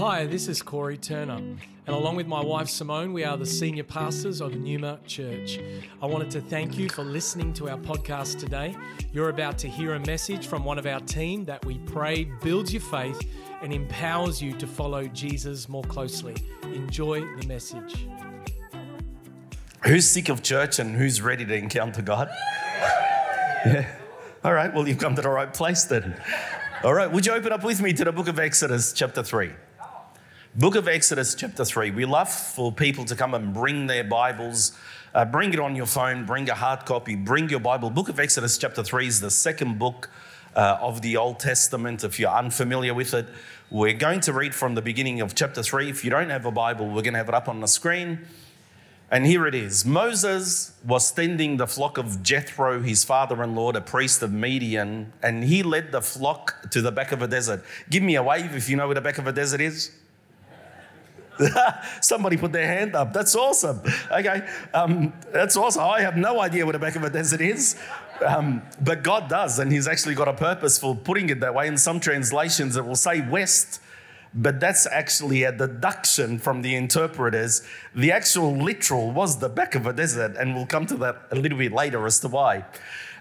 Hi, this is Corey Turner, and along with my wife Simone, we are the senior pastors of Numa Church. I wanted to thank you for listening to our podcast today. You're about to hear a message from one of our team that we pray builds your faith and empowers you to follow Jesus more closely. Enjoy the message. Who's sick of church and who's ready to encounter God? Yeah. All right, well, you've come to the right place then. All right, would you open up with me to the book of Exodus, chapter 3? Book of Exodus, chapter 3. We love for people to come and bring their Bibles. Uh, bring it on your phone, bring a hard copy, bring your Bible. Book of Exodus, chapter 3 is the second book uh, of the Old Testament. If you're unfamiliar with it, we're going to read from the beginning of chapter 3. If you don't have a Bible, we're going to have it up on the screen. And here it is Moses was tending the flock of Jethro, his father in law, the priest of Midian, and he led the flock to the back of a desert. Give me a wave if you know where the back of a desert is. Somebody put their hand up. That's awesome. Okay, um, that's awesome. I have no idea what the back of a desert is, um, but God does, and He's actually got a purpose for putting it that way. In some translations, it will say west, but that's actually a deduction from the interpreters. The actual literal was the back of a desert, and we'll come to that a little bit later as to why.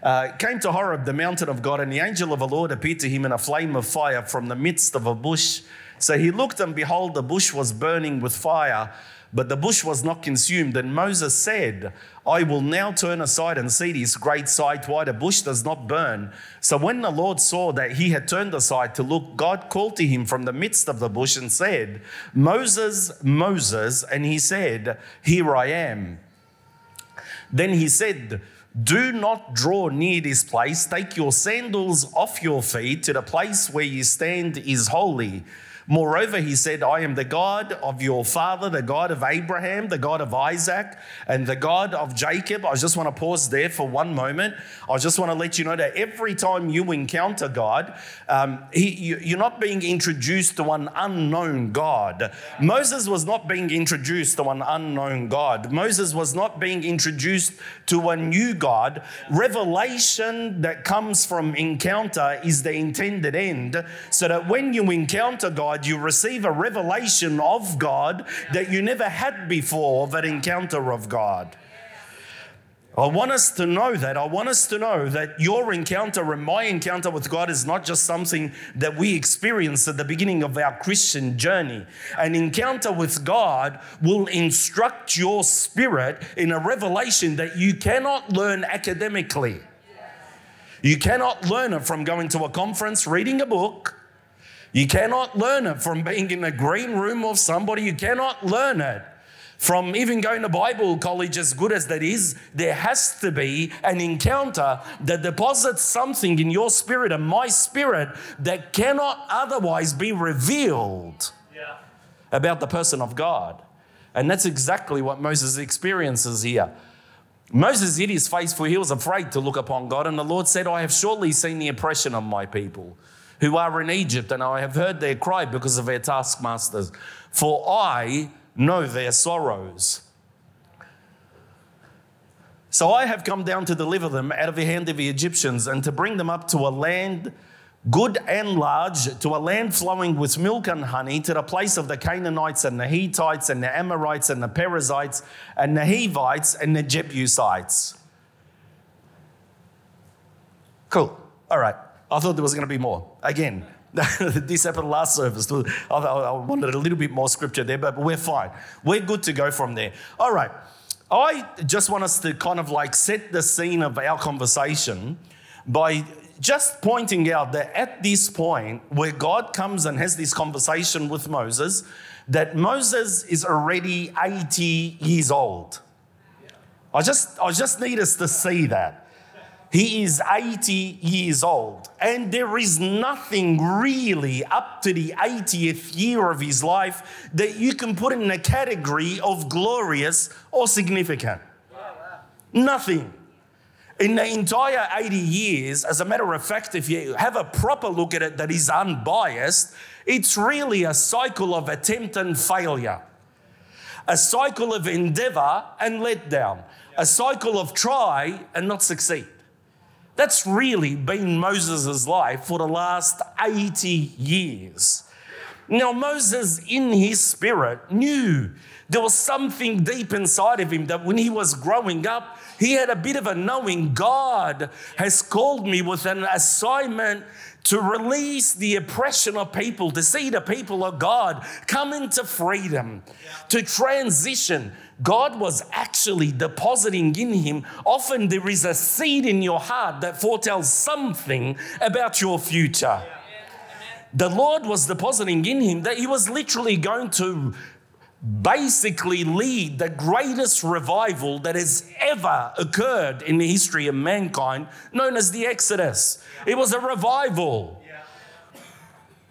Uh, came to Horeb, the mountain of God, and the angel of the Lord appeared to him in a flame of fire from the midst of a bush. So he looked, and behold, the bush was burning with fire, but the bush was not consumed. And Moses said, I will now turn aside and see this great sight, why the bush does not burn. So when the Lord saw that he had turned aside to look, God called to him from the midst of the bush and said, Moses, Moses. And he said, Here I am. Then he said, do not draw near this place. Take your sandals off your feet, to the place where you stand is holy. Moreover, he said, I am the God of your father, the God of Abraham, the God of Isaac, and the God of Jacob. I just want to pause there for one moment. I just want to let you know that every time you encounter God, um, he, you, are not being introduced to an unknown God. Moses was not being introduced to an unknown God. Moses was not being introduced to a new God. Revelation that comes from encounter is the intended end, so that when you encounter God, God, you receive a revelation of God that you never had before of encounter of God. I want us to know that. I want us to know that your encounter and my encounter with God is not just something that we experience at the beginning of our Christian journey. An encounter with God will instruct your spirit in a revelation that you cannot learn academically. You cannot learn it from going to a conference, reading a book, you cannot learn it from being in a green room of somebody. You cannot learn it from even going to Bible college, as good as that is. There has to be an encounter that deposits something in your spirit and my spirit that cannot otherwise be revealed yeah. about the person of God. And that's exactly what Moses experiences here. Moses hid his face, for he was afraid to look upon God. And the Lord said, I have surely seen the oppression of my people who are in Egypt, and I have heard their cry because of their taskmasters. For I know their sorrows. So I have come down to deliver them out of the hand of the Egyptians and to bring them up to a land good and large, to a land flowing with milk and honey, to the place of the Canaanites and the Hittites and the Amorites and the Perizzites and the Hivites and the Jebusites. Cool. All right. I thought there was going to be more. Again, this happened last service. I wanted a little bit more scripture there, but we're fine. We're good to go from there. All right. I just want us to kind of like set the scene of our conversation by just pointing out that at this point, where God comes and has this conversation with Moses, that Moses is already 80 years old. I just, I just need us to see that. He is 80 years old, and there is nothing really up to the 80th year of his life that you can put in a category of glorious or significant. Nothing. In the entire 80 years, as a matter of fact, if you have a proper look at it that is unbiased, it's really a cycle of attempt and failure, a cycle of endeavor and letdown, a cycle of try and not succeed. That's really been Moses' life for the last 80 years. Now, Moses, in his spirit, knew there was something deep inside of him that when he was growing up, he had a bit of a knowing God has called me with an assignment to release the oppression of people, to see the people of God come into freedom, to transition. God was actually depositing in him. Often there is a seed in your heart that foretells something about your future. The Lord was depositing in him that he was literally going to basically lead the greatest revival that has ever occurred in the history of mankind, known as the Exodus. It was a revival.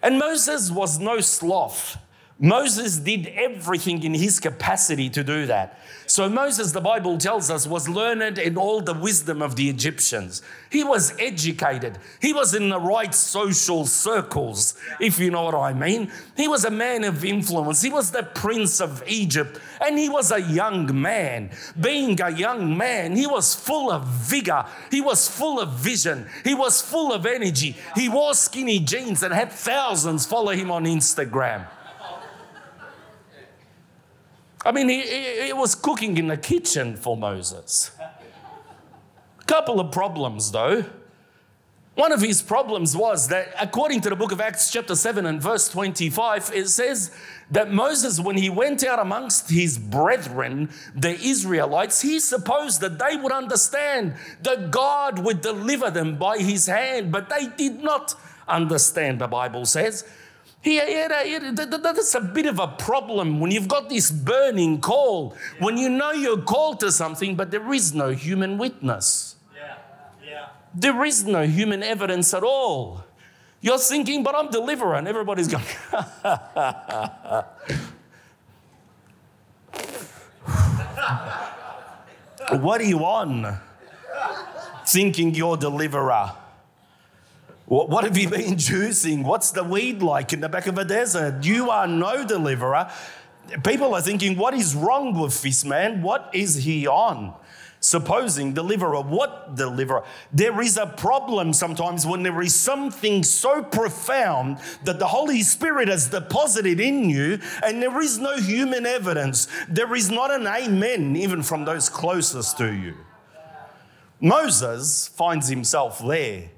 And Moses was no sloth. Moses did everything in his capacity to do that. So Moses, the Bible tells us, was learned in all the wisdom of the Egyptians. He was educated. He was in the right social circles, if you know what I mean. He was a man of influence. He was the prince of Egypt, and he was a young man. Being a young man, he was full of vigor. He was full of vision. He was full of energy. He wore skinny jeans and had thousands follow him on Instagram. I mean, it was cooking in the kitchen for Moses. A couple of problems, though. One of his problems was that, according to the book of Acts, chapter 7 and verse 25, it says that Moses, when he went out amongst his brethren, the Israelites, he supposed that they would understand that God would deliver them by his hand, but they did not understand, the Bible says. He had a, that's a bit of a problem when you've got this burning call, when you know you're called to something, but there is no human witness. Yeah. Yeah. There is no human evidence at all. You're thinking, but I'm deliverer, and everybody's going, What are you on? Thinking you're deliverer. What have you been juicing? What's the weed like in the back of a desert? You are no deliverer. People are thinking, what is wrong with this man? What is he on? Supposing deliverer, what deliverer? There is a problem sometimes when there is something so profound that the Holy Spirit has deposited in you and there is no human evidence. There is not an amen, even from those closest to you. Moses finds himself there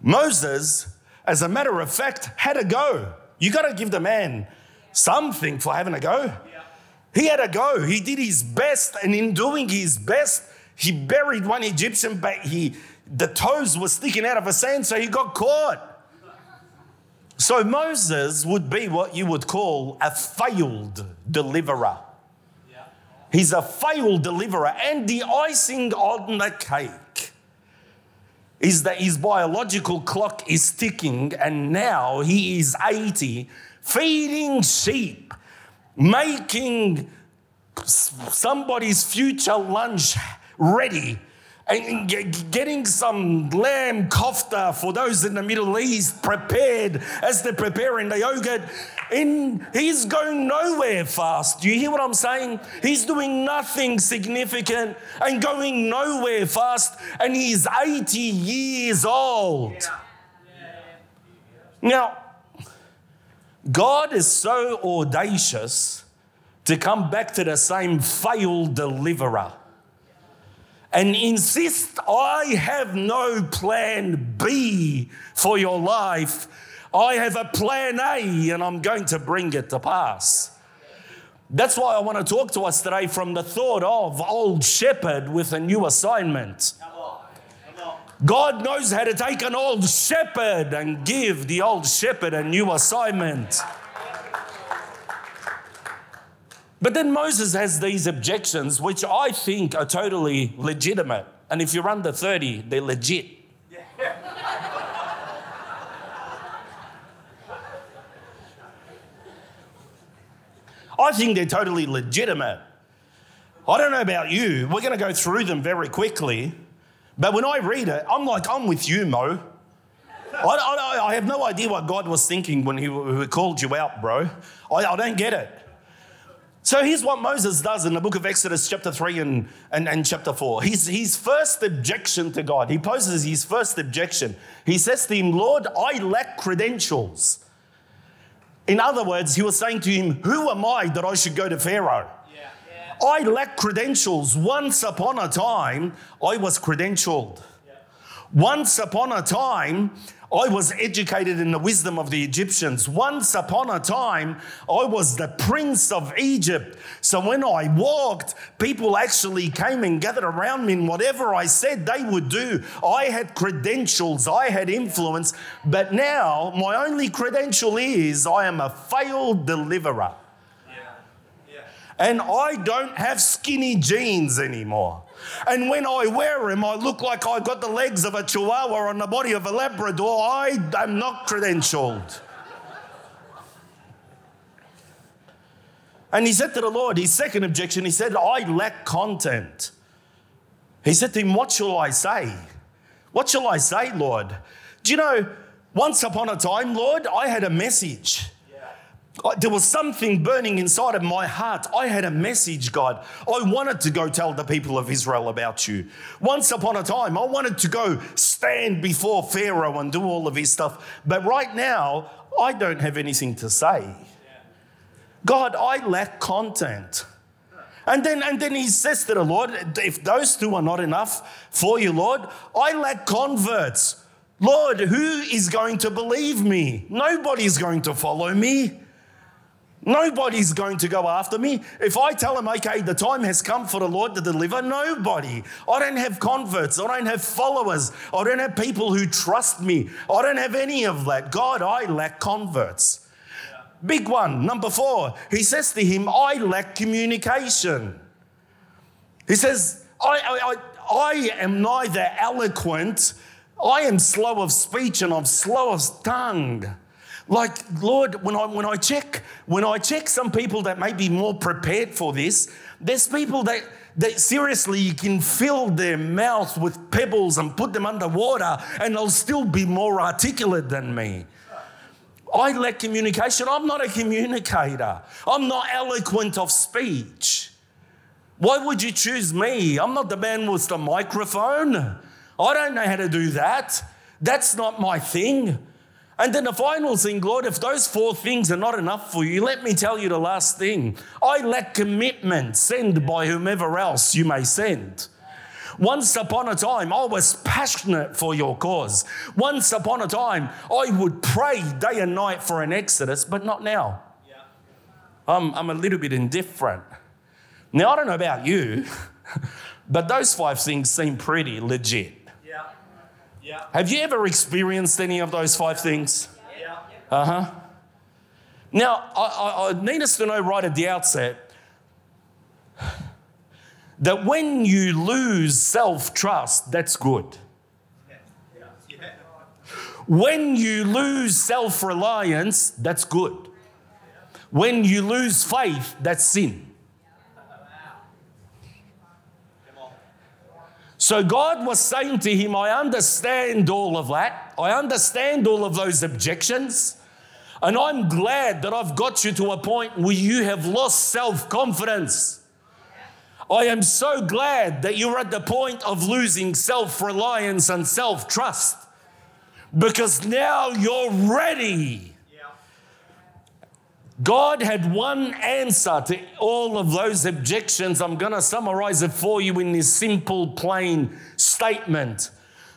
Moses, as a matter of fact, had a go. You got to give the man something for having a go. He had a go. He did his best, and in doing his best, he buried one Egyptian, but he the toes were sticking out of the sand, so he got caught. So Moses would be what you would call a failed deliverer. He's a failed deliverer, and the icing on the cake is that his biological clock is ticking and now he is 80, feeding sheep, making somebody's future lunch ready and getting some lamb kofta for those in the Middle East prepared as they're preparing the yogurt. In, he's going nowhere fast. Do you hear what I'm saying? He's doing nothing significant and going nowhere fast, and he's 80 years old. Now, God is so audacious to come back to the same failed deliverer and insist, I have no plan B for your life. I have a plan A and I'm going to bring it to pass. That's why I want to talk to us today from the thought of old shepherd with a new assignment. God knows how to take an old shepherd and give the old shepherd a new assignment. But then Moses has these objections, which I think are totally legitimate. And if you're under 30, they're legit. I think they're totally legitimate. I don't know about you. We're going to go through them very quickly. But when I read it, I'm like, I'm with you, Mo. I, I, I have no idea what God was thinking when he, he called you out, bro. I, I don't get it. So here's what Moses does in the book of Exodus, chapter 3 and, and, and chapter 4. His, his first objection to God, he poses his first objection. He says to him, Lord, I lack credentials. In other words, he was saying to him, Who am I that I should go to Pharaoh? I lack credentials. Once upon a time, I was credentialed. Once upon a time, I was educated in the wisdom of the Egyptians. Once upon a time, I was the prince of Egypt. So when I walked, people actually came and gathered around me, and whatever I said, they would do. I had credentials, I had influence, but now my only credential is I am a failed deliverer. And I don't have skinny jeans anymore. And when I wear them, I look like I got the legs of a chihuahua on the body of a Labrador. I am not credentialed. And he said to the Lord, his second objection, he said, I lack content. He said to him, What shall I say? What shall I say, Lord? Do you know, once upon a time, Lord, I had a message. There was something burning inside of my heart. I had a message, God. I wanted to go tell the people of Israel about you. Once upon a time, I wanted to go stand before Pharaoh and do all of his stuff. But right now, I don't have anything to say. God, I lack content. And then, and then he says to the Lord, if those two are not enough for you, Lord, I lack converts. Lord, who is going to believe me? Nobody's going to follow me. Nobody's going to go after me. If I tell them, okay, the time has come for the Lord to deliver, nobody. I don't have converts. I don't have followers. I don't have people who trust me. I don't have any of that. God, I lack converts. Big one, number four, he says to him, I lack communication. He says, I, I, I, I am neither eloquent, I am slow of speech, and I'm slow of tongue. Like, Lord, when I, when I check, when I check some people that may be more prepared for this, there's people that, that seriously you can fill their mouth with pebbles and put them underwater and they'll still be more articulate than me. I lack communication. I'm not a communicator. I'm not eloquent of speech. Why would you choose me? I'm not the man with the microphone. I don't know how to do that. That's not my thing. And then the final thing, Lord, if those four things are not enough for you, let me tell you the last thing. I lack commitment. Send by whomever else you may send. Once upon a time, I was passionate for your cause. Once upon a time, I would pray day and night for an exodus, but not now. Yeah. I'm, I'm a little bit indifferent. Now, I don't know about you, but those five things seem pretty legit. Yeah. Have you ever experienced any of those five things? Yeah. Uh huh. Now, I, I, I need us to know right at the outset that when you lose self trust, that's good. When you lose self reliance, that's good. When you lose faith, that's sin. So God was saying to him, I understand all of that. I understand all of those objections. And I'm glad that I've got you to a point where you have lost self confidence. I am so glad that you're at the point of losing self reliance and self trust because now you're ready God had one answer to all of those objections. I'm going to summarize it for you in this simple, plain statement.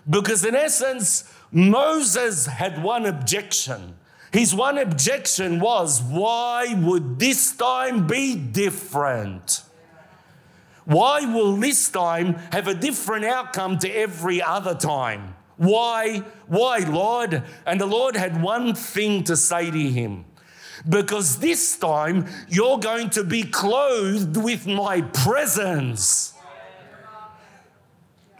Because, in essence, Moses had one objection. His one objection was, why would this time be different? Why will this time have a different outcome to every other time? Why? Why, Lord? And the Lord had one thing to say to him because this time you're going to be clothed with my presence.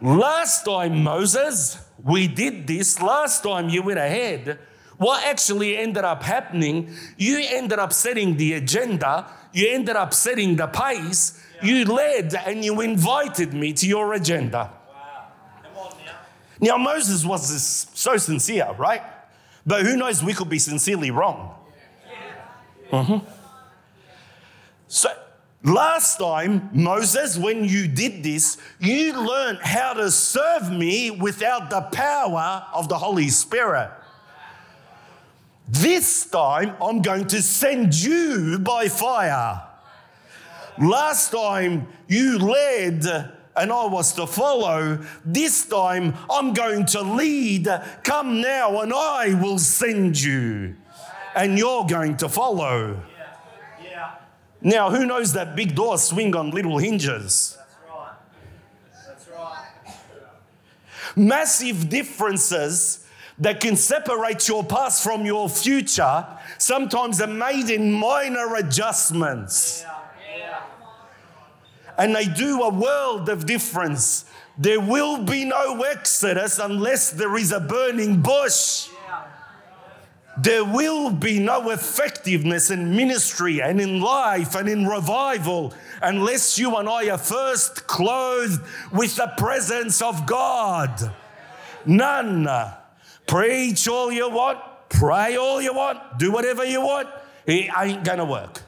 Last time, Moses, we did this. Last time you went ahead. What actually ended up happening, you ended up setting the agenda, you ended up setting the pace, you led and you invited me to your agenda. Now, Moses was so sincere, right? But who knows, we could be sincerely wrong. Mm-hmm. So, last time, Moses, when you did this, you learned how to serve me without the power of the Holy Spirit. This time I'm going to send you by fire. Last time you led and I was to follow. This time I'm going to lead. Come now and I will send you. And you're going to follow. Now, who knows that big doors swing on little hinges? Massive differences that can separate your past from your future sometimes are made in minor adjustments. And they do a world of difference. There will be no exodus unless there is a burning bush. There will be no effectiveness in ministry and in life and in revival unless you and I are first clothed with the presence of God. None. Preach all you want, pray all you want, do whatever you want. It ain't gonna work.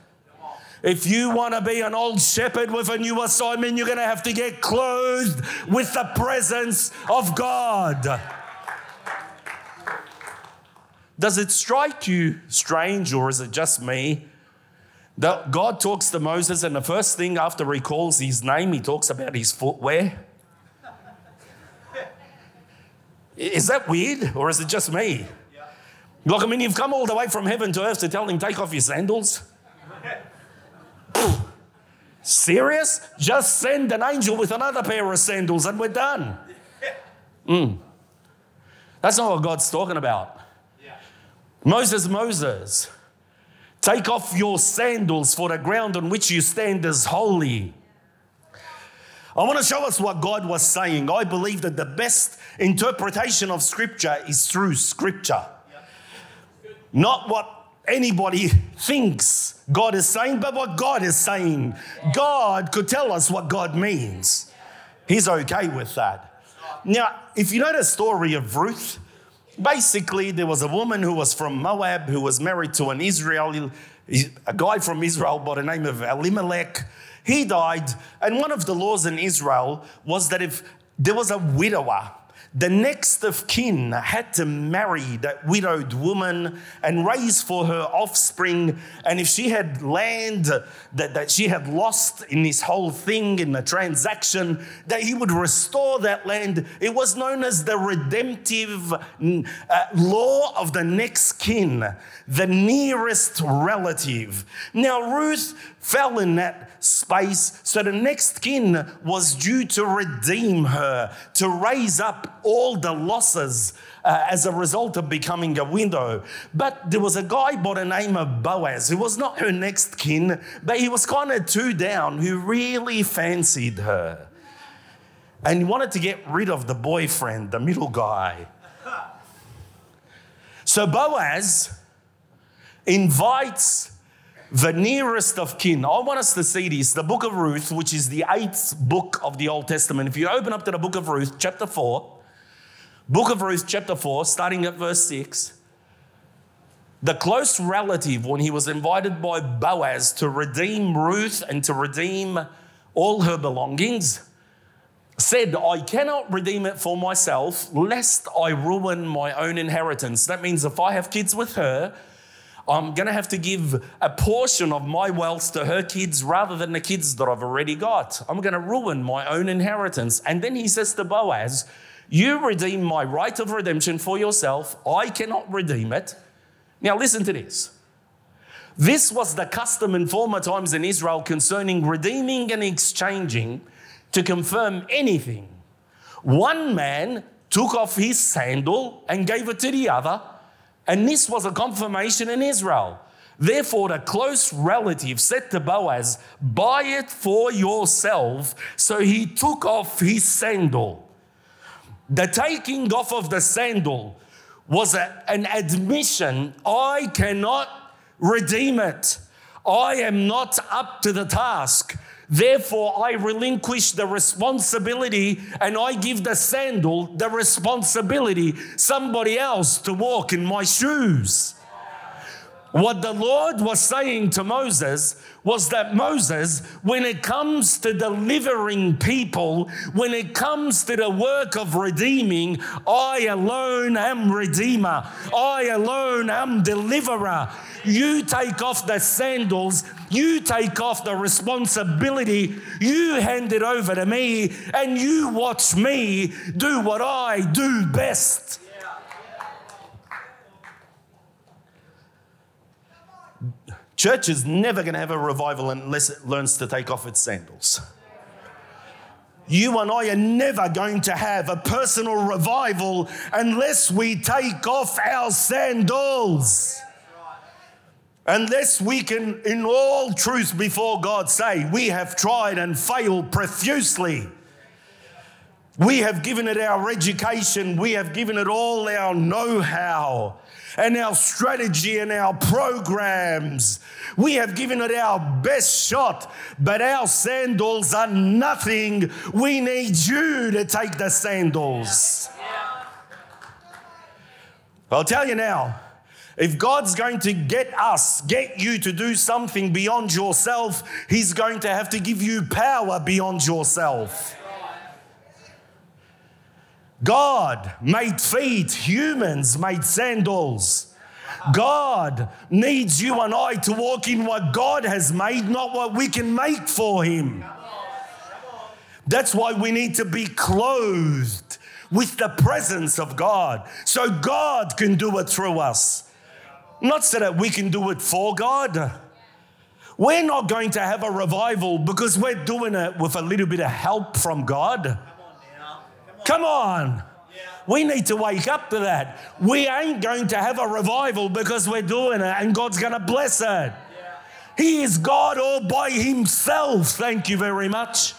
If you want to be an old shepherd with a new assignment, you're going to have to get clothed with the presence of God. Does it strike you strange, or is it just me? That God talks to Moses, and the first thing after he calls his name, he talks about his footwear. Is that weird, or is it just me? Like, I mean, you've come all the way from heaven to earth to tell him, take off your sandals. Serious? Just send an angel with another pair of sandals and we're done. Mm. That's not what God's talking about. Moses, Moses, take off your sandals, for the ground on which you stand is holy. I want to show us what God was saying. I believe that the best interpretation of Scripture is through Scripture, not what anybody thinks God is saying, but what God is saying. God could tell us what God means. He's okay with that. Now, if you know the story of Ruth, basically there was a woman who was from Moab who was married to an Israeli, a guy from Israel by the name of Elimelech. He died, and one of the laws in Israel was that if there was a widower the next of kin had to marry that widowed woman and raise for her offspring. And if she had land that, that she had lost in this whole thing, in the transaction, that he would restore that land. It was known as the redemptive uh, law of the next kin, the nearest relative. Now, Ruth fell in that space. So the next kin was due to redeem her, to raise up all the losses uh, as a result of becoming a widow. But there was a guy by the name of Boaz who was not her next kin, but he was kind of two down who really fancied her. And he wanted to get rid of the boyfriend, the middle guy. So Boaz invites the nearest of kin. I want us to see this the book of Ruth, which is the eighth book of the Old Testament. If you open up to the book of Ruth, chapter 4, book of Ruth, chapter 4, starting at verse 6, the close relative, when he was invited by Boaz to redeem Ruth and to redeem all her belongings, said, I cannot redeem it for myself, lest I ruin my own inheritance. That means if I have kids with her, I'm going to have to give a portion of my wealth to her kids rather than the kids that I've already got. I'm going to ruin my own inheritance. And then he says to Boaz, You redeem my right of redemption for yourself. I cannot redeem it. Now, listen to this. This was the custom in former times in Israel concerning redeeming and exchanging to confirm anything. One man took off his sandal and gave it to the other and this was a confirmation in Israel. Therefore, the close relative said to Boaz, Buy it for yourself. So he took off his sandal. The taking off of the sandal was a, an admission I cannot redeem it. I am not up to the task. Therefore, I relinquish the responsibility and I give the sandal the responsibility, somebody else to walk in my shoes. What the Lord was saying to Moses was that Moses, when it comes to delivering people, when it comes to the work of redeeming, I alone am redeemer. I alone am deliverer. You take off the sandals, you take off the responsibility, you hand it over to me, and you watch me do what I do best. Church is never going to have a revival unless it learns to take off its sandals. You and I are never going to have a personal revival unless we take off our sandals. Unless we can, in all truth before God, say, We have tried and failed profusely. We have given it our education, we have given it all our know how and our strategy and our programs. We have given it our best shot, but our sandals are nothing. We need you to take the sandals. I'll tell you now. If God's going to get us, get you to do something beyond yourself, He's going to have to give you power beyond yourself. God made feet, humans made sandals. God needs you and I to walk in what God has made, not what we can make for Him. That's why we need to be clothed with the presence of God so God can do it through us. Not so that we can do it for God. We're not going to have a revival because we're doing it with a little bit of help from God. Come on. We need to wake up to that. We ain't going to have a revival because we're doing it and God's going to bless it. He is God all by Himself. Thank you very much.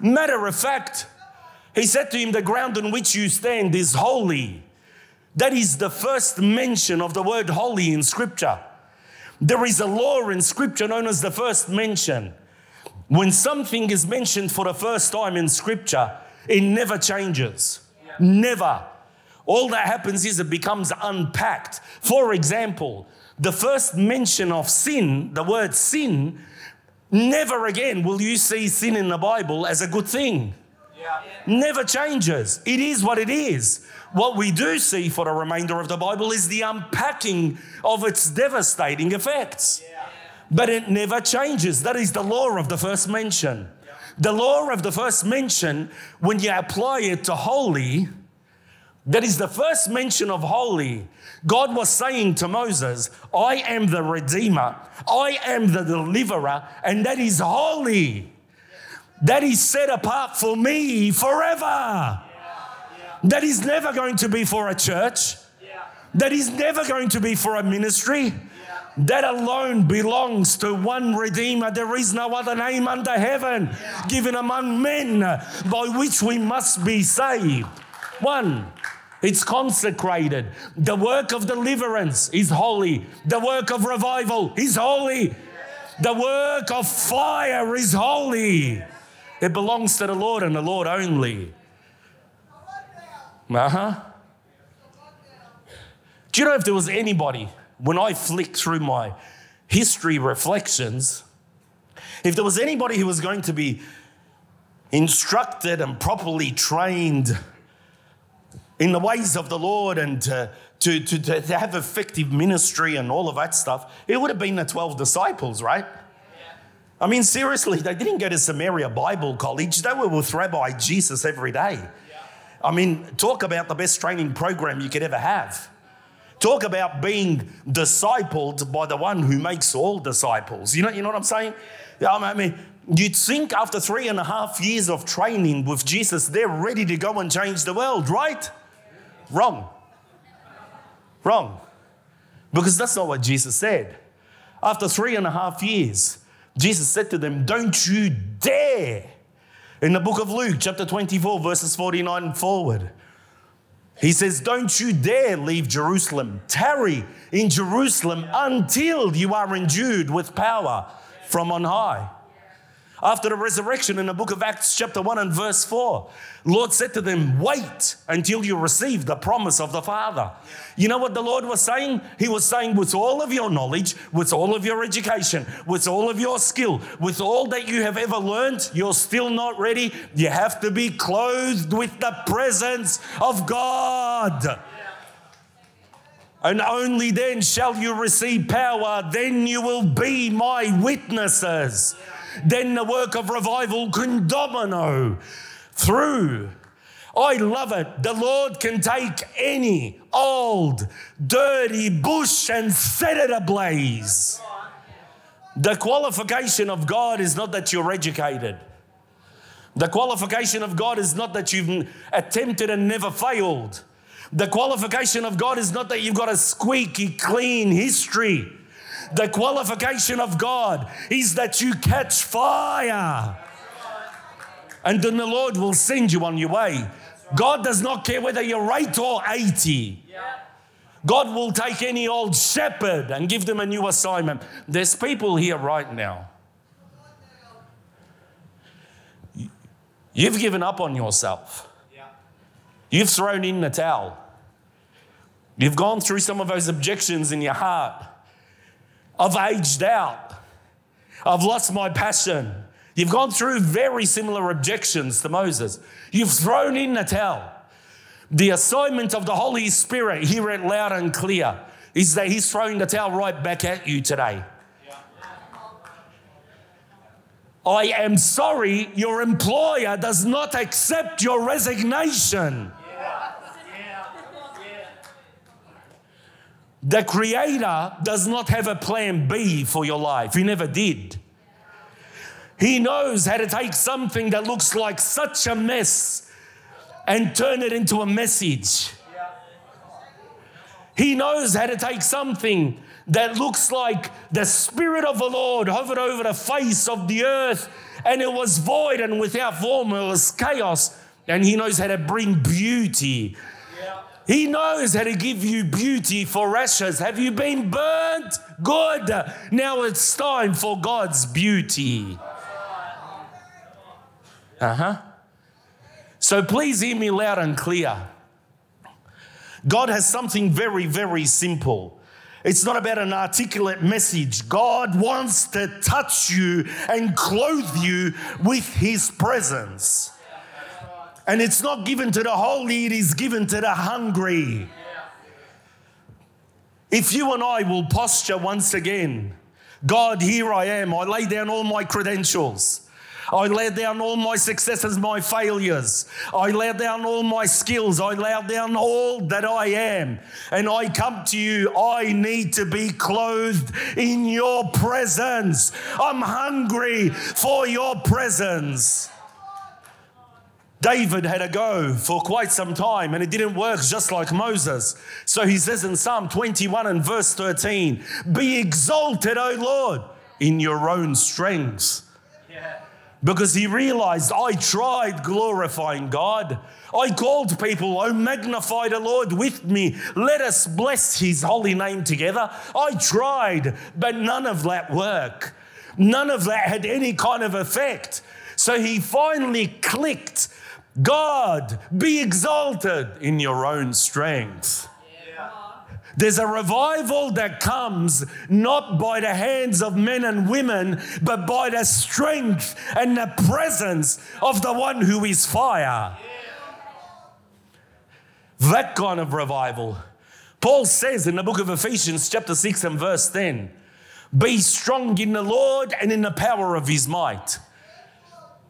Matter of fact, He said to him, The ground on which you stand is holy. That is the first mention of the word holy in Scripture. There is a law in Scripture known as the first mention. When something is mentioned for the first time in Scripture, it never changes. Never. All that happens is it becomes unpacked. For example, the first mention of sin, the word sin, never again will you see sin in the Bible as a good thing. Yeah. Never changes. It is what it is. What we do see for the remainder of the Bible is the unpacking of its devastating effects. Yeah but it never changes. That is the law of the first mention. The law of the first mention, when you apply it to holy, that is the first mention of holy. God was saying to Moses, I am the Redeemer, I am the Deliverer, and that is holy. That is set apart for me forever. That is never going to be for a church. That is never going to be for a ministry. That alone belongs to one Redeemer. There is no other name under heaven given among men by which we must be saved. One. It's consecrated. The work of deliverance is holy. The work of revival is holy. The work of fire is holy. It belongs to the Lord and the Lord only. Uh huh. Do you know if there was anybody when I flick through my history reflections, if there was anybody who was going to be instructed and properly trained in the ways of the Lord and to, to, to, to have effective ministry and all of that stuff, it would have been the 12 disciples, right? I mean, seriously, they didn't go to Samaria Bible College. They were with Rabbi Jesus every day. I mean, talk about the best training program you could ever have. Talk about being discipled by the one who makes all disciples. You know, you know what I'm saying? I mean, you'd think after three and a half years of training with Jesus, they're ready to go and change the world, right? Wrong. Wrong. Because that's not what Jesus said. After three and a half years, Jesus said to them, Don't you dare. In the book of Luke, chapter 24, verses 49 and forward. He says, Don't you dare leave Jerusalem. Tarry in Jerusalem until you are endued with power from on high. After the resurrection in the book of Acts, chapter 1 and verse 4. Lord said to them, Wait until you receive the promise of the Father. You know what the Lord was saying? He was saying, with all of your knowledge, with all of your education, with all of your skill, with all that you have ever learned, you're still not ready. You have to be clothed with the presence of God. And only then shall you receive power. Then you will be my witnesses. Then the work of revival can domino through. I love it. The Lord can take any old, dirty bush and set it ablaze. The qualification of God is not that you're educated. The qualification of God is not that you've attempted and never failed. The qualification of God is not that you've got a squeaky clean history. The qualification of God is that you catch fire. And then the Lord will send you on your way. God does not care whether you're 8 or 80. God will take any old shepherd and give them a new assignment. There's people here right now. You've given up on yourself. You've thrown in the towel. You've gone through some of those objections in your heart. I've aged out. I've lost my passion. You've gone through very similar objections to Moses. You've thrown in the towel. The assignment of the Holy Spirit, hear it loud and clear, is that He's throwing the towel right back at you today. I am sorry, your employer does not accept your resignation. The Creator does not have a plan B for your life, He never did. He knows how to take something that looks like such a mess and turn it into a message. He knows how to take something that looks like the Spirit of the Lord hovered over the face of the earth and it was void and without form, it was chaos. And He knows how to bring beauty. He knows how to give you beauty for ashes. Have you been burnt? Good. Now it's time for God's beauty. Uh huh. So please hear me loud and clear. God has something very, very simple. It's not about an articulate message. God wants to touch you and clothe you with His presence. And it's not given to the holy, it is given to the hungry. If you and I will posture once again, God, here I am. I lay down all my credentials. I lay down all my successes, my failures. I lay down all my skills. I lay down all that I am. And I come to you. I need to be clothed in your presence. I'm hungry for your presence. David had a go for quite some time and it didn't work just like Moses. So he says in Psalm 21 and verse 13, Be exalted, O Lord, in your own strength. Because he realized, I tried glorifying God. I called people, Oh, magnify the Lord with me. Let us bless his holy name together. I tried, but none of that worked. None of that had any kind of effect. So he finally clicked God, be exalted in your own strength. There's a revival that comes not by the hands of men and women, but by the strength and the presence of the one who is fire. That kind of revival. Paul says in the book of Ephesians, chapter 6 and verse 10 Be strong in the Lord and in the power of his might.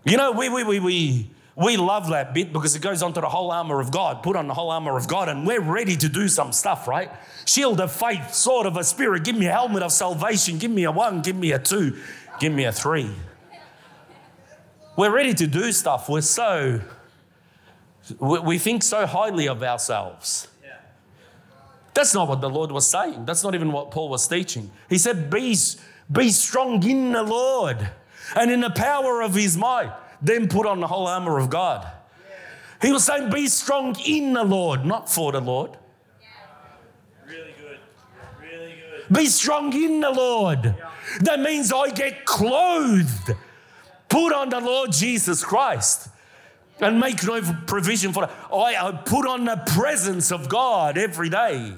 You know, we, we, we, we, we love that bit because it goes on to the whole armor of God. Put on the whole armor of God, and we're ready to do some stuff, right? Shield of faith, sword of a spirit. Give me a helmet of salvation. Give me a one. Give me a two. Give me a three. We're ready to do stuff. We're so, we think so highly of ourselves. That's not what the Lord was saying. That's not even what Paul was teaching. He said, Be, be strong in the Lord and in the power of his might then put on the whole armor of God. He was saying, Be strong in the Lord, not for the Lord. Really good. Really good. Be strong in the Lord. That means I get clothed Put on the Lord Jesus Christ and make no provision for it. I, I put on the presence of God every day.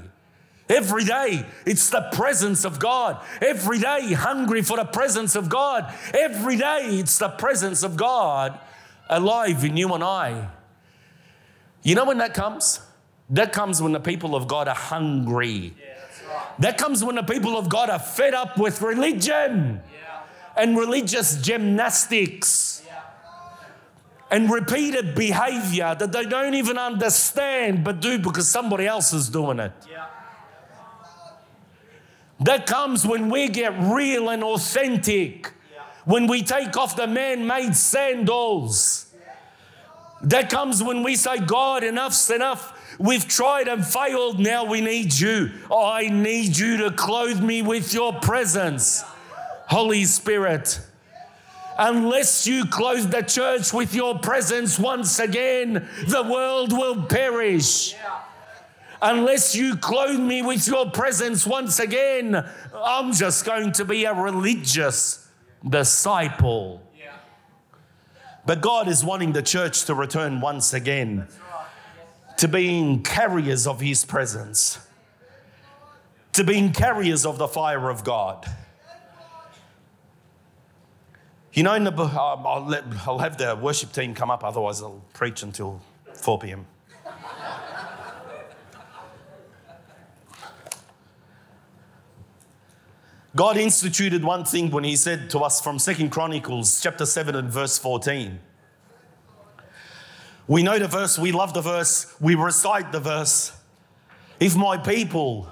Every day, it's the presence of God. Every day, hungry for the presence of God. Every day, it's the presence of God alive in you and I. You know when that comes? That comes when the people of God are hungry. That comes when the people of God are fed up with religion and religious gymnastics and repeated behavior that they don't even understand but do because somebody else is doing it. That comes when we get real and authentic, when we take off the man made sandals. That comes when we say, God, enough's enough. We've tried and failed. Now we need you. Oh, I need you to clothe me with your presence. Holy Spirit. Unless you clothe the church with your presence once again, the world will perish. Unless you clothe me with your presence once again, I'm just going to be a religious disciple. But God is wanting the church to return once again to being carriers of His presence, to being carriers of the fire of God. You know, in the, um, I'll have the worship team come up, otherwise, I'll preach until 4 p.m. God instituted one thing when he said to us from Second Chronicles chapter 7 and verse 14. We know the verse, we love the verse, we recite the verse. If my people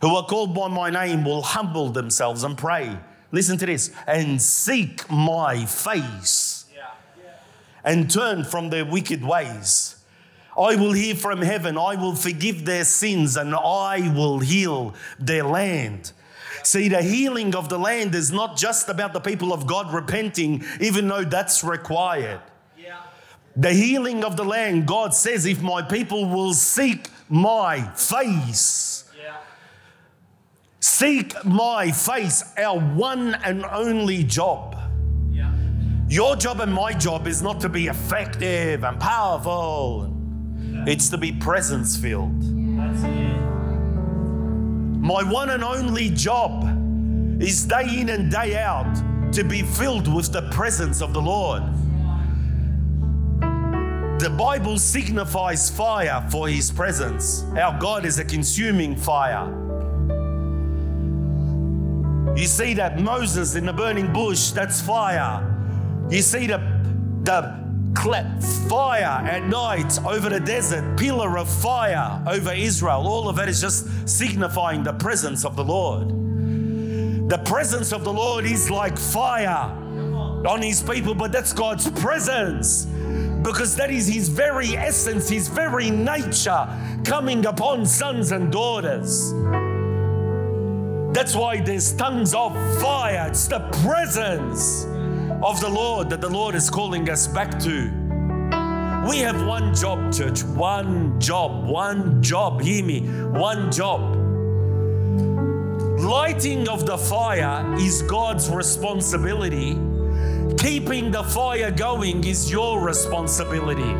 who are called by my name will humble themselves and pray, listen to this, and seek my face and turn from their wicked ways. I will hear from heaven, I will forgive their sins, and I will heal their land. See, the healing of the land is not just about the people of God repenting, even though that's required. The healing of the land, God says, if my people will seek my face, seek my face, our one and only job. Your job and my job is not to be effective and powerful, it's to be presence filled. My one and only job is day in and day out to be filled with the presence of the Lord. The Bible signifies fire for his presence. Our God is a consuming fire. You see that Moses in the burning bush, that's fire. You see the, the cla- fire at night over the desert, pillar of fire over Israel. All of that is just signifying the presence of the Lord. The presence of the Lord is like fire on his people, but that's God's presence because that is his very essence, his very nature coming upon sons and daughters. That's why there's tongues of fire. It's the presence of the Lord that the Lord is calling us back to. We have one job, church. One job. One job. Hear me. One job. Lighting of the fire is God's responsibility. Keeping the fire going is your responsibility.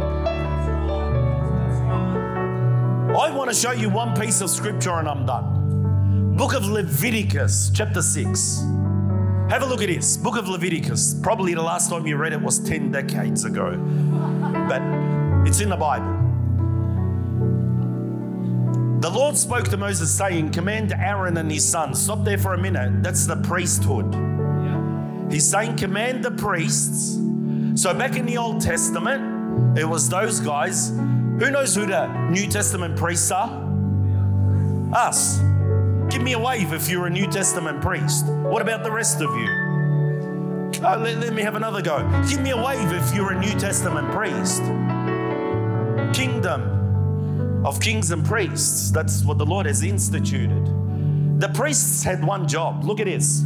I want to show you one piece of scripture and I'm done. Book of Leviticus, chapter 6. Have a look at this. Book of Leviticus. Probably the last time you read it was 10 decades ago, but it's in the Bible. The Lord spoke to Moses, saying, Command Aaron and his sons. Stop there for a minute. That's the priesthood. He's saying, Command the priests. So back in the Old Testament, it was those guys. Who knows who the New Testament priests are? Us. Give me a wave if you're a New Testament priest. What about the rest of you? Oh, let, let me have another go. Give me a wave if you're a New Testament priest. Kingdom of kings and priests. That's what the Lord has instituted. The priests had one job. Look at this.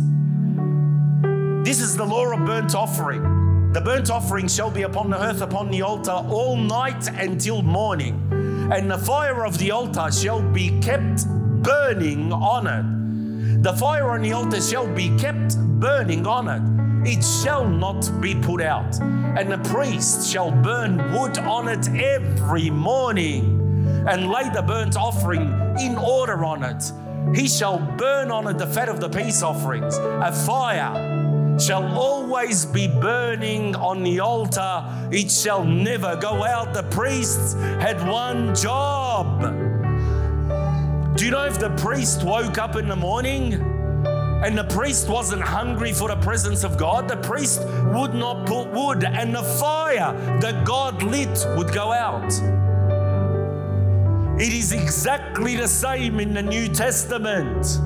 This is the law of burnt offering. The burnt offering shall be upon the earth, upon the altar, all night until morning. And the fire of the altar shall be kept burning on it. The fire on the altar shall be kept burning on it. it shall not be put out. And the priest shall burn wood on it every morning and lay the burnt offering in order on it. He shall burn on it the fat of the peace offerings. A fire shall always be burning on the altar, it shall never go out. The priests had one job. Do you know if the priest woke up in the morning and the priest wasn't hungry for the presence of God, the priest would not put wood, and the fire that God lit would go out. It is exactly the same in the New Testament.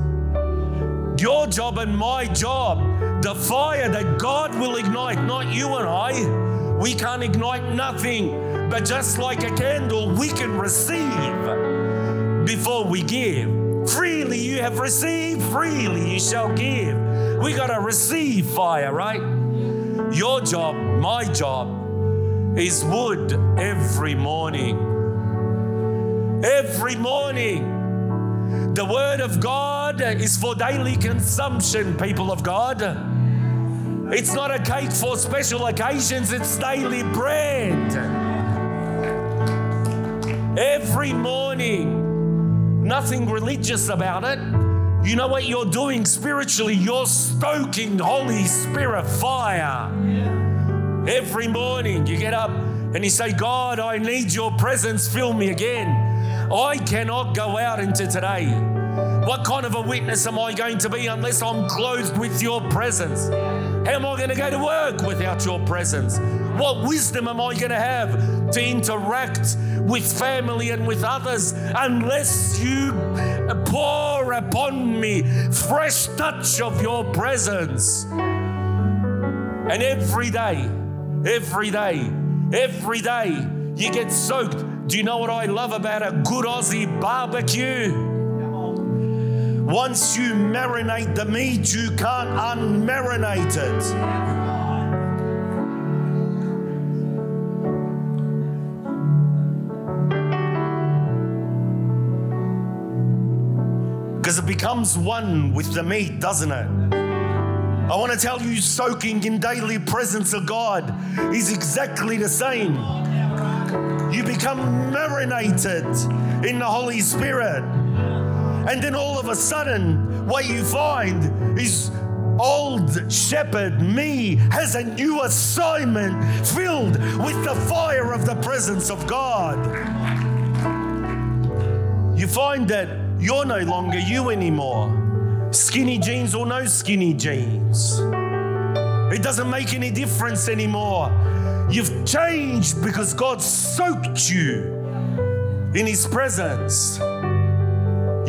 Your job and my job, the fire that God will ignite, not you and I. We can't ignite nothing, but just like a candle, we can receive before we give. Freely you have received, freely you shall give. We got to receive fire, right? Your job, my job, is wood every morning every morning. The Word of God is for daily consumption, people of God. It's not a cake for special occasions, it's daily bread. Every morning, nothing religious about it. You know what you're doing spiritually? You're stoking Holy Spirit fire. Every morning, you get up and you say, God, I need your presence, fill me again. I cannot go out into today. What kind of a witness am I going to be unless I'm clothed with your presence? How am I going to go to work without your presence? What wisdom am I going to have to interact with family and with others unless you pour upon me fresh touch of your presence? And every day, every day, every day, you get soaked do you know what I love about a good Aussie barbecue? Once you marinate the meat, you can't unmarinate it. Becomes one with the meat, doesn't it? I want to tell you, soaking in daily presence of God is exactly the same you become marinated in the Holy Spirit. And then all of a sudden, what you find is old shepherd me has a new assignment filled with the fire of the presence of God. You find that you're no longer you anymore. Skinny jeans or no skinny jeans. It doesn't make any difference anymore. You've changed because God soaked you in His presence.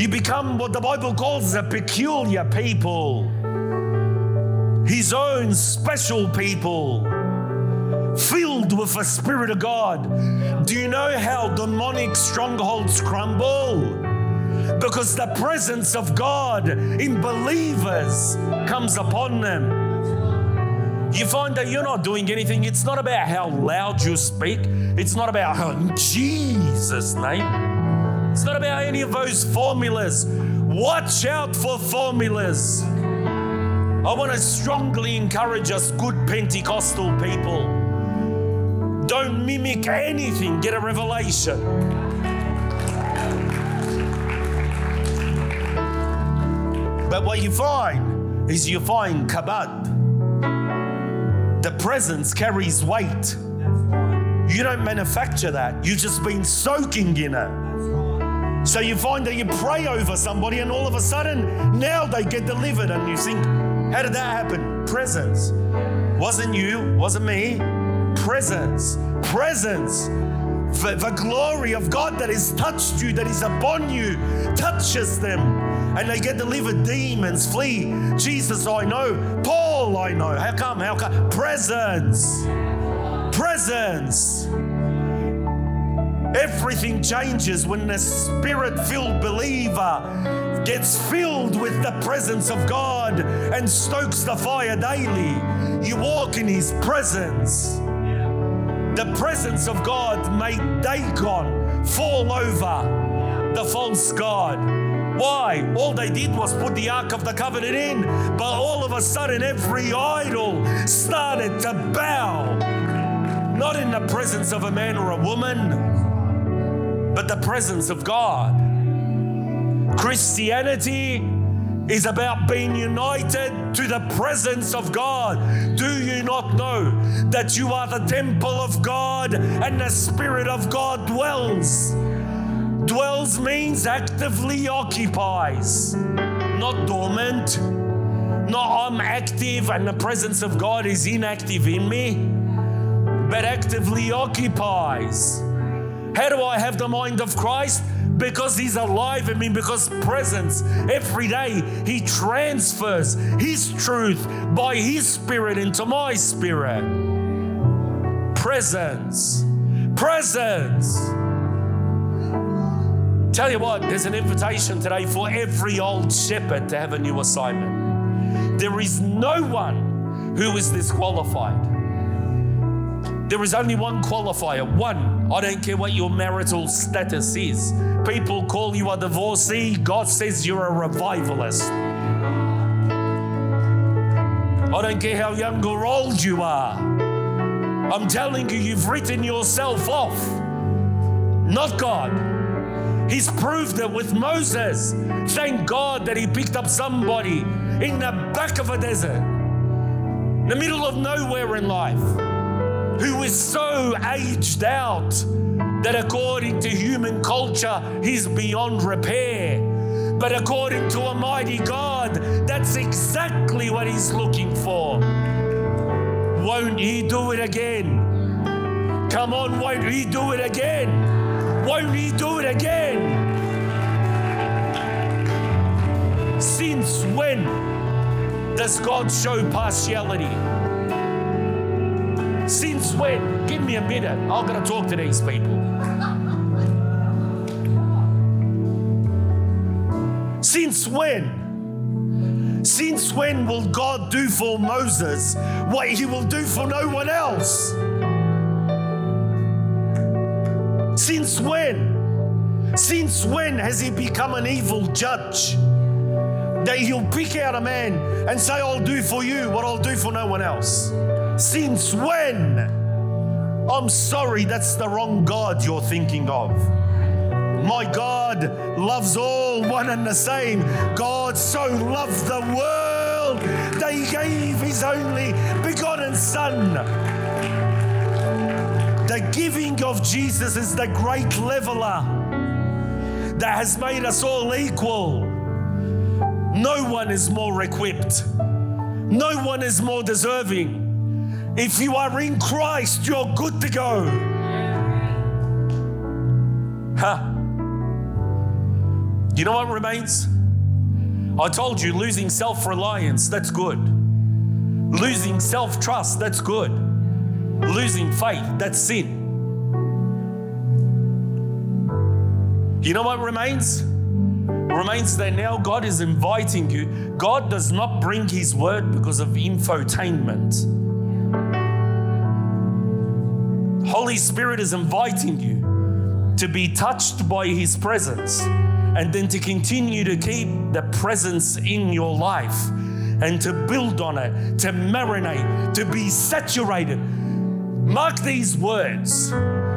You become what the Bible calls a peculiar people, His own special people, filled with the Spirit of God. Do you know how demonic strongholds crumble? Because the presence of God in believers comes upon them you find that you're not doing anything. It's not about how loud you speak, it's not about how, in Jesus' name. It's not about any of those formulas. Watch out for formulas. I want to strongly encourage us, good Pentecostal people. Don't mimic anything, get a revelation. But what you find is you find kabad the presence carries weight. You don't manufacture that, you've just been soaking in it. So you find that you pray over somebody, and all of a sudden, now they get delivered, and you think, How did that happen? Presence. Wasn't you, wasn't me. Presence. Presence. The, the glory of God that has touched you, that is upon you, touches them and they get delivered. Demons flee. Jesus, I know. Paul, I know. How come? How come? Presence. Presence. Everything changes when the spirit filled believer gets filled with the presence of God and stokes the fire daily. You walk in His presence. The presence of God made Dagon fall over the false God. Why? All they did was put the Ark of the Covenant in, but all of a sudden every idol started to bow. Not in the presence of a man or a woman, but the presence of God. Christianity is about being united to the presence of God. Do you not know that you are the temple of God and the Spirit of God dwells? Dwells means actively occupies, not dormant. Not I'm active and the presence of God is inactive in me, but actively occupies. How do I have the mind of Christ? because He's alive in me, because presence every day He transfers His truth by His Spirit into my spirit. Presence, presence. Tell you what, there's an invitation today for every old shepherd to have a new assignment. There is no one who is disqualified. There is only one qualifier, one. I don't care what your marital status is. People call you a divorcee, God says you're a revivalist. I don't care how young or old you are. I'm telling you, you've written yourself off, not God. He's proved it with Moses. Thank God that he picked up somebody in the back of a desert, the middle of nowhere in life who is so aged out that according to human culture, he's beyond repair. But according to a mighty God, that's exactly what he's looking for. Won't he do it again? Come on, won't he do it again? Won't he do it again? Since when does God show partiality? Since when? Give me a minute. I'm going to talk to these people. Since when? Since when will God do for Moses what he will do for no one else? Since when? Since when has he become an evil judge? That he'll pick out a man and say, I'll do for you what I'll do for no one else. Since when? I'm sorry, that's the wrong God you're thinking of. My God loves all one and the same. God so loved the world that He gave His only begotten Son. The giving of Jesus is the great leveler that has made us all equal. No one is more equipped, no one is more deserving. If you are in Christ, you're good to go. Huh. You know what remains? I told you, losing self reliance, that's good. Losing self trust, that's good. Losing faith, that's sin. You know what remains? Remains that now God is inviting you. God does not bring His word because of infotainment. Holy Spirit is inviting you to be touched by His presence and then to continue to keep the presence in your life and to build on it, to marinate, to be saturated. Mark these words.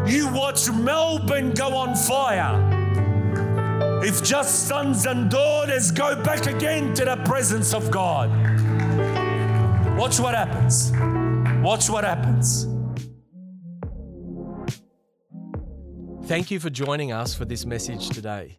You watch Melbourne go on fire. If just sons and daughters go back again to the presence of God, watch what happens. Watch what happens. Thank you for joining us for this message today.